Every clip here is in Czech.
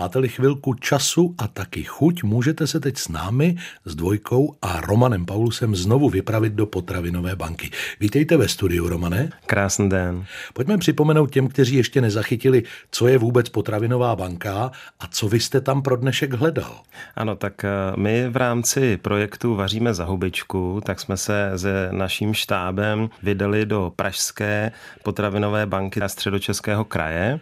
Máte-li chvilku času a taky chuť, můžete se teď s námi, s Dvojkou a Romanem Paulusem znovu vypravit do potravinové banky. Vítejte ve studiu, Romane. Krásný den. Pojďme připomenout těm, kteří ještě nezachytili, co je vůbec potravinová banka a co vy jste tam pro dnešek hledal. Ano, tak eh, my v rámci projektu Vaříme za hubičku, tak jsme se se naším štábem vydali do Pražské potravinové banky na středočeského kraje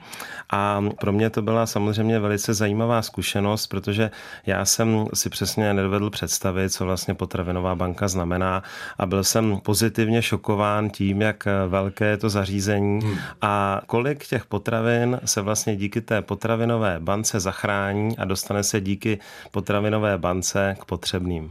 a pro mě to byla samozřejmě velice zajímavá zkušenost, protože já jsem si přesně nedovedl představit, co vlastně potravinová banka znamená a byl jsem pozitivně šokován tím, jak velké je to zařízení hmm. a kolik těch potravin se vlastně díky té potravinové bance zachrání a dostane se díky potravinové bance k potřebným.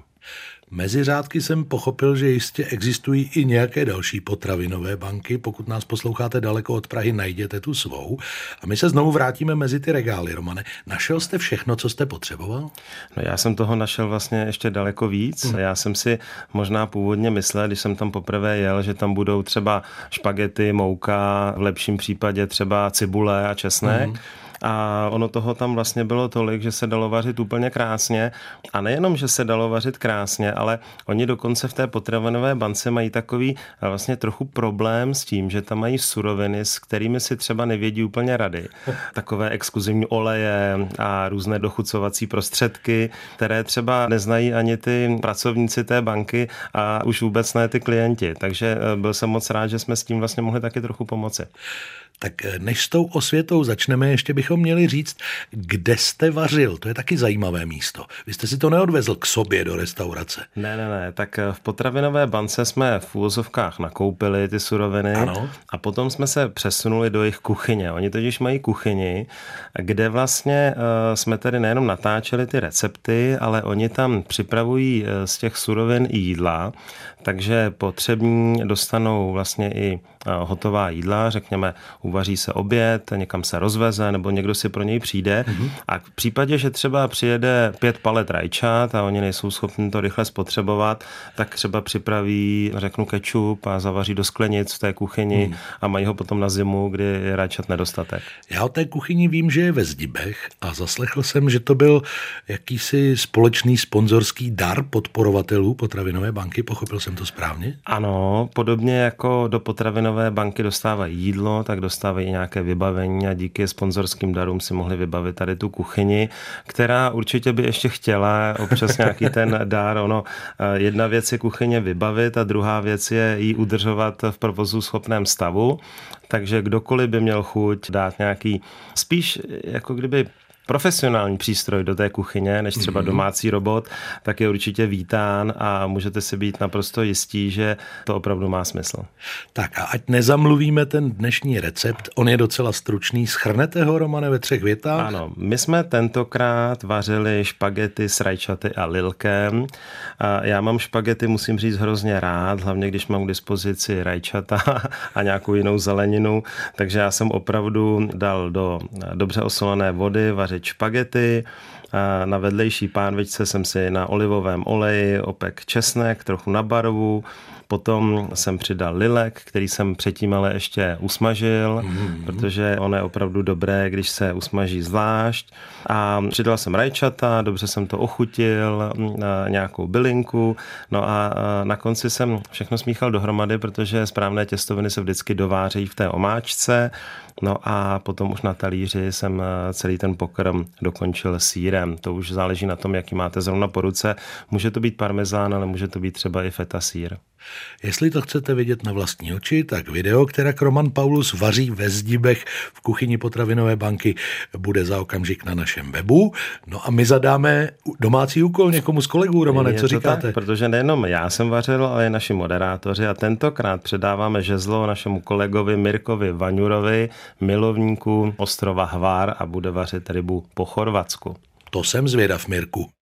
Mezi řádky jsem pochopil, že jistě existují i nějaké další potravinové banky. Pokud nás posloucháte daleko od Prahy, najděte tu svou. A my se znovu vrátíme mezi ty regály, Romane. Našel jste všechno, co jste potřeboval? No já jsem toho našel vlastně ještě daleko víc. Hmm. Já jsem si možná původně myslel, když jsem tam poprvé jel, že tam budou třeba špagety, mouka, v lepším případě třeba cibule a česnek. Hmm a ono toho tam vlastně bylo tolik, že se dalo vařit úplně krásně. A nejenom, že se dalo vařit krásně, ale oni dokonce v té potravinové bance mají takový vlastně trochu problém s tím, že tam mají suroviny, s kterými si třeba nevědí úplně rady. Takové exkluzivní oleje a různé dochucovací prostředky, které třeba neznají ani ty pracovníci té banky a už vůbec ne ty klienti. Takže eh, byl jsem moc rád, že jsme s tím vlastně mohli taky trochu pomoci. Tak eh, než s tou osvětou začneme, ještě bychom měli říct, kde jste vařil. To je taky zajímavé místo. Vy jste si to neodvezl k sobě do restaurace. Ne, ne, ne. Tak eh, v potravinové bance jsme v úvozovkách nakoupili ty suroviny ano. a potom jsme se přesunuli do jejich kuchyně. Oni totiž mají kuchyni, kde vlastně eh, jsme tedy nejenom natáčeli ty recepty, ale oni tam připravují z těch surovin i jídla, takže potřební dostanou vlastně i hotová jídla, řekněme, uvaří se oběd, někam se rozveze nebo někdo si pro něj přijde. Mm-hmm. A v případě, že třeba přijede pět palet rajčat a oni nejsou schopni to rychle spotřebovat, tak třeba připraví, řeknu, kečup a zavaří do sklenic v té kuchyni mm. a mají ho potom na zimu, kdy je rajčat nedostatek. Já o té kuchyni vím, že je ve Zdibech a zaslechl jsem, že to byl jakýsi společný sponzorský dar podporovatelů potravinové banky. Pochopil jsem to správně? Ano, podobně jako do potravinové banky dostávají jídlo, tak dostávají nějaké vybavení a díky sponzorským darům si mohli vybavit tady tu kuchyni, která určitě by ještě chtěla občas nějaký ten dár. Ono, eh, jedna věc je kuchyně vybavit a druhá věc je ji udržovat v provozu schopném stavu. Takže kdokoliv by měl chuť dát nějaký spíš jako kdyby profesionální přístroj do té kuchyně, než třeba mhm. domácí robot, tak je určitě vítán a můžete si být naprosto jistí, že to opravdu má smysl. Tak a ať nezamluvíme ten dnešní recept, on je docela stručný. Schrnete ho, Romane, ve třech větách? Ano, my jsme tentokrát vařili špagety s rajčaty a lilkem. A já mám špagety, musím říct, hrozně rád, hlavně když mám k dispozici rajčata a nějakou jinou zeleninu, takže já jsem opravdu dal do dobře osolené vody vařit vařit špagety. Na vedlejší pánvičce jsem si na olivovém oleji opek česnek, trochu na barvu, Potom jsem přidal lilek, který jsem předtím ale ještě usmažil, mm-hmm. protože ono je opravdu dobré, když se usmaží zvlášť. A přidal jsem rajčata, dobře jsem to ochutil, nějakou bylinku. No a na konci jsem všechno smíchal dohromady, protože správné těstoviny se vždycky dovářejí v té omáčce. No a potom už na talíři jsem celý ten pokrm dokončil sírem. To už záleží na tom, jaký máte zrovna po ruce. Může to být parmezán, ale může to být třeba i feta sír. Jestli to chcete vidět na vlastní oči, tak video, které Roman Paulus vaří ve zdibech v kuchyni potravinové banky, bude za okamžik na našem webu. No a my zadáme domácí úkol někomu z kolegů, Romane, co říkáte? Tak, protože nejenom já jsem vařil, ale i naši moderátoři a tentokrát předáváme žezlo našemu kolegovi Mirkovi Vaňurovi, milovníku ostrova Hvár a bude vařit rybu po Chorvatsku. To jsem zvědav, Mirku.